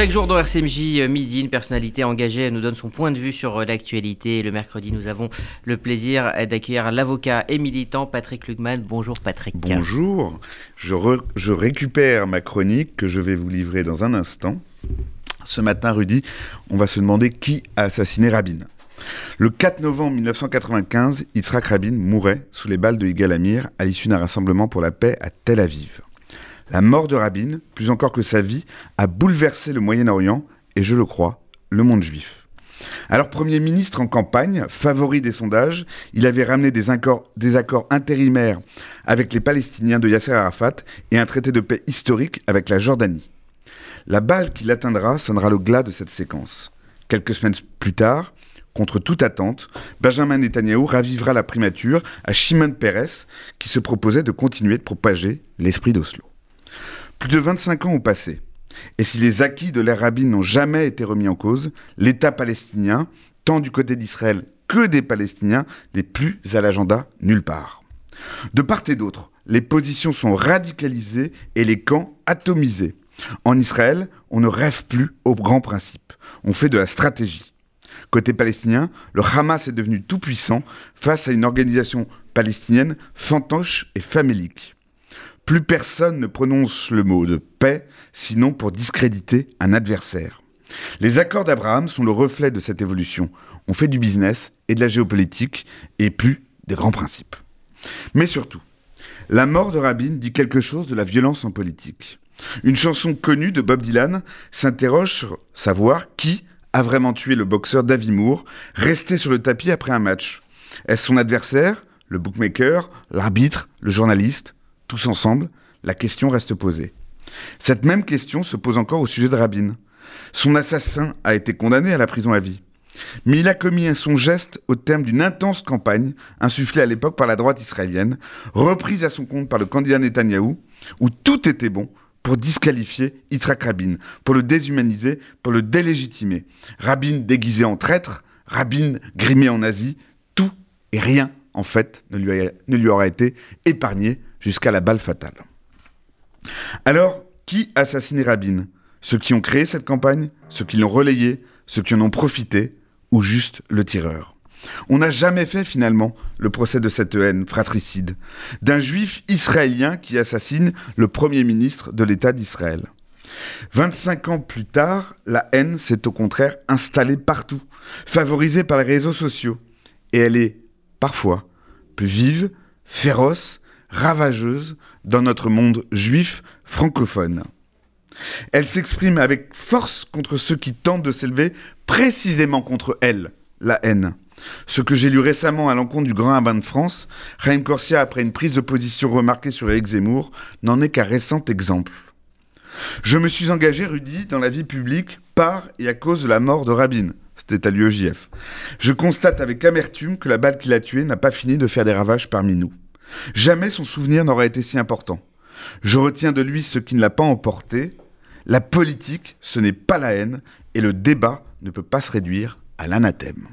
Chaque jour dans RCMJ euh, midi, une personnalité engagée nous donne son point de vue sur euh, l'actualité. Le mercredi, nous avons le plaisir d'accueillir l'avocat et militant Patrick Lugman. Bonjour Patrick. Bonjour. Je, je récupère ma chronique que je vais vous livrer dans un instant. Ce matin, Rudy, on va se demander qui a assassiné Rabin. Le 4 novembre 1995, Yitzhak Rabin mourait sous les balles de Yigal Amir à l'issue d'un rassemblement pour la paix à Tel Aviv. La mort de Rabin, plus encore que sa vie, a bouleversé le Moyen-Orient et, je le crois, le monde juif. Alors Premier ministre en campagne, favori des sondages, il avait ramené des accords, intérimaires avec les Palestiniens de Yasser Arafat et un traité de paix historique avec la Jordanie. La balle qui l'atteindra sonnera le glas de cette séquence. Quelques semaines plus tard, contre toute attente, Benjamin Netanyahu ravivera la primature à Shimon Peres, qui se proposait de continuer de propager l'esprit d'Oslo. Plus de 25 ans ont passé. Et si les acquis de l'ère rabbine n'ont jamais été remis en cause, l'État palestinien, tant du côté d'Israël que des Palestiniens, n'est plus à l'agenda nulle part. De part et d'autre, les positions sont radicalisées et les camps atomisés. En Israël, on ne rêve plus aux grands principes. On fait de la stratégie. Côté palestinien, le Hamas est devenu tout puissant face à une organisation palestinienne fantoche et famélique. Plus personne ne prononce le mot de paix, sinon pour discréditer un adversaire. Les accords d'Abraham sont le reflet de cette évolution. On fait du business et de la géopolitique et plus des grands principes. Mais surtout, la mort de Rabin dit quelque chose de la violence en politique. Une chanson connue de Bob Dylan s'interroge sur savoir qui a vraiment tué le boxeur Davy Moore, resté sur le tapis après un match. Est-ce son adversaire, le bookmaker, l'arbitre, le journaliste tous ensemble, la question reste posée. Cette même question se pose encore au sujet de Rabin. Son assassin a été condamné à la prison à vie. Mais il a commis son geste au terme d'une intense campagne, insufflée à l'époque par la droite israélienne, reprise à son compte par le candidat Netanyahou, où tout était bon pour disqualifier Yitzhak Rabin, pour le déshumaniser, pour le délégitimer. Rabin déguisé en traître, Rabin grimé en Asie, tout et rien, en fait, ne lui aura été épargné jusqu'à la balle fatale. Alors, qui a assassiné Rabin? Ceux qui ont créé cette campagne? Ceux qui l'ont relayée Ceux qui en ont profité? Ou juste le tireur? On n'a jamais fait finalement le procès de cette haine fratricide, d'un juif israélien qui assassine le Premier ministre de l'État d'Israël. 25 ans plus tard, la haine s'est au contraire installée partout, favorisée par les réseaux sociaux. Et elle est, parfois, plus vive, féroce ravageuse dans notre monde juif francophone. Elle s'exprime avec force contre ceux qui tentent de s'élever précisément contre elle, la haine. Ce que j'ai lu récemment à l'encontre du grand rabbin de France, Raïm Corsia, après une prise de position remarquée sur Éric Zemmour, n'en est qu'un récent exemple. Je me suis engagé, Rudy, dans la vie publique par et à cause de la mort de Rabin. C'était à l'UEJF. Je constate avec amertume que la balle qui l'a tué n'a pas fini de faire des ravages parmi nous. Jamais son souvenir n'aura été si important. Je retiens de lui ce qui ne l'a pas emporté. La politique, ce n'est pas la haine, et le débat ne peut pas se réduire à l'anathème.